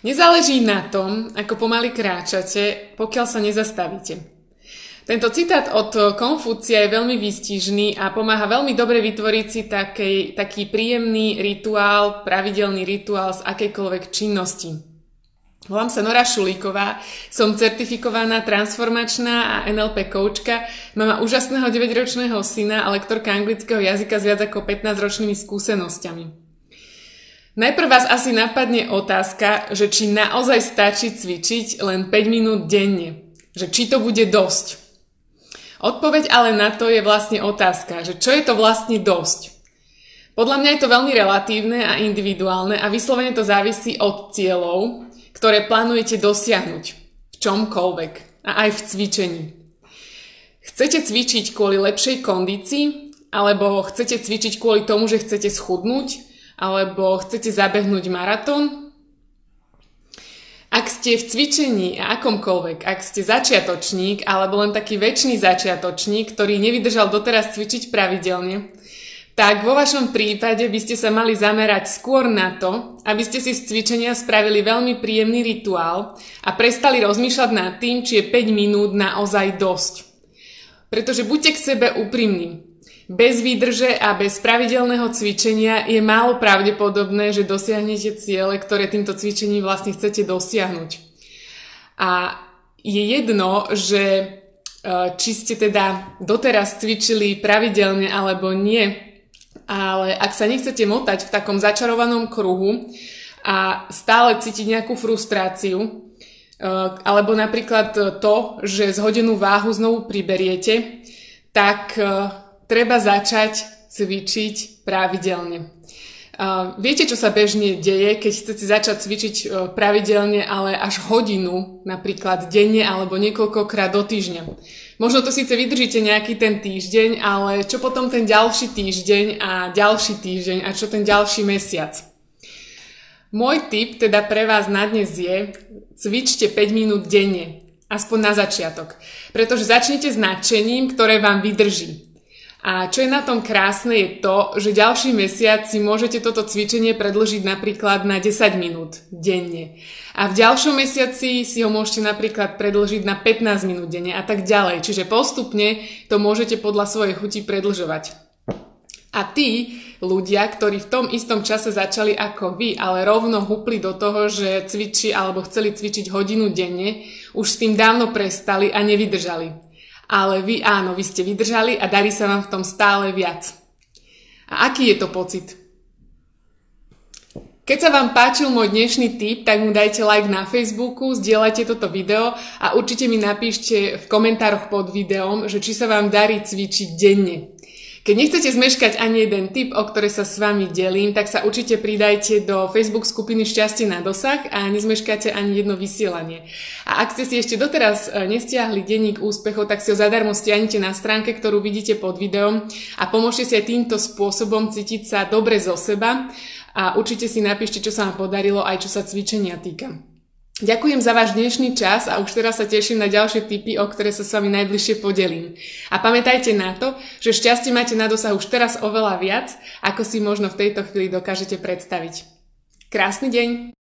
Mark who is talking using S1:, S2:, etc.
S1: Nezáleží na tom, ako pomaly kráčate, pokiaľ sa nezastavíte. Tento citát od Konfúcia je veľmi výstižný a pomáha veľmi dobre vytvoriť si taký, taký príjemný rituál, pravidelný rituál z akejkoľvek činnosti. Volám sa Nora Šulíková, som certifikovaná transformačná a NLP koučka, mama úžasného 9-ročného syna a lektorka anglického jazyka s viac ako 15-ročnými skúsenosťami. Najprv vás asi napadne otázka, že či naozaj stačí cvičiť len 5 minút denne. Že či to bude dosť. Odpoveď ale na to je vlastne otázka, že čo je to vlastne dosť. Podľa mňa je to veľmi relatívne a individuálne a vyslovene to závisí od cieľov, ktoré plánujete dosiahnuť v čomkoľvek a aj v cvičení. Chcete cvičiť kvôli lepšej kondícii alebo chcete cvičiť kvôli tomu, že chcete schudnúť alebo chcete zabehnúť maratón. Ak ste v cvičení a akomkoľvek, ak ste začiatočník alebo len taký väčší začiatočník, ktorý nevydržal doteraz cvičiť pravidelne, tak vo vašom prípade by ste sa mali zamerať skôr na to, aby ste si z cvičenia spravili veľmi príjemný rituál a prestali rozmýšľať nad tým, či je 5 minút naozaj dosť. Pretože buďte k sebe úprimní. Bez výdrže a bez pravidelného cvičenia je málo pravdepodobné, že dosiahnete ciele, ktoré týmto cvičením vlastne chcete dosiahnuť. A je jedno, že e, či ste teda doteraz cvičili pravidelne alebo nie, ale ak sa nechcete motať v takom začarovanom kruhu a stále cítiť nejakú frustráciu, e, alebo napríklad to, že zhodenú váhu znovu priberiete, tak e, treba začať cvičiť pravidelne. Uh, viete, čo sa bežne deje, keď chcete začať cvičiť uh, pravidelne, ale až hodinu napríklad denne alebo niekoľkokrát do týždňa. Možno to síce vydržíte nejaký ten týždeň, ale čo potom ten ďalší týždeň a ďalší týždeň a čo ten ďalší mesiac? Môj tip teda pre vás na dnes je, cvičte 5 minút denne, aspoň na začiatok. Pretože začnete s nadšením, ktoré vám vydrží. A čo je na tom krásne je to, že ďalší mesiac si môžete toto cvičenie predložiť napríklad na 10 minút denne. A v ďalšom mesiaci si ho môžete napríklad predlžiť na 15 minút denne a tak ďalej. Čiže postupne to môžete podľa svojej chuti predlžovať. A tí ľudia, ktorí v tom istom čase začali ako vy, ale rovno hupli do toho, že cvičí alebo chceli cvičiť hodinu denne, už s tým dávno prestali a nevydržali ale vy áno, vy ste vydržali a darí sa vám v tom stále viac. A aký je to pocit? Keď sa vám páčil môj dnešný tip, tak mu dajte like na Facebooku, zdieľajte toto video a určite mi napíšte v komentároch pod videom, že či sa vám darí cvičiť denne. Keď nechcete zmeškať ani jeden tip, o ktoré sa s vami delím, tak sa určite pridajte do Facebook skupiny Šťastie na dosah a nezmeškáte ani jedno vysielanie. A ak ste si ešte doteraz e, nestiahli denník úspechov, tak si ho zadarmo stiahnite na stránke, ktorú vidíte pod videom a pomôžte si aj týmto spôsobom cítiť sa dobre zo seba a určite si napíšte, čo sa vám podarilo aj čo sa cvičenia týka. Ďakujem za váš dnešný čas a už teraz sa teším na ďalšie tipy, o ktoré sa s vami najbližšie podelím. A pamätajte na to, že šťastie máte na dosah už teraz oveľa viac, ako si možno v tejto chvíli dokážete predstaviť. Krásny deň!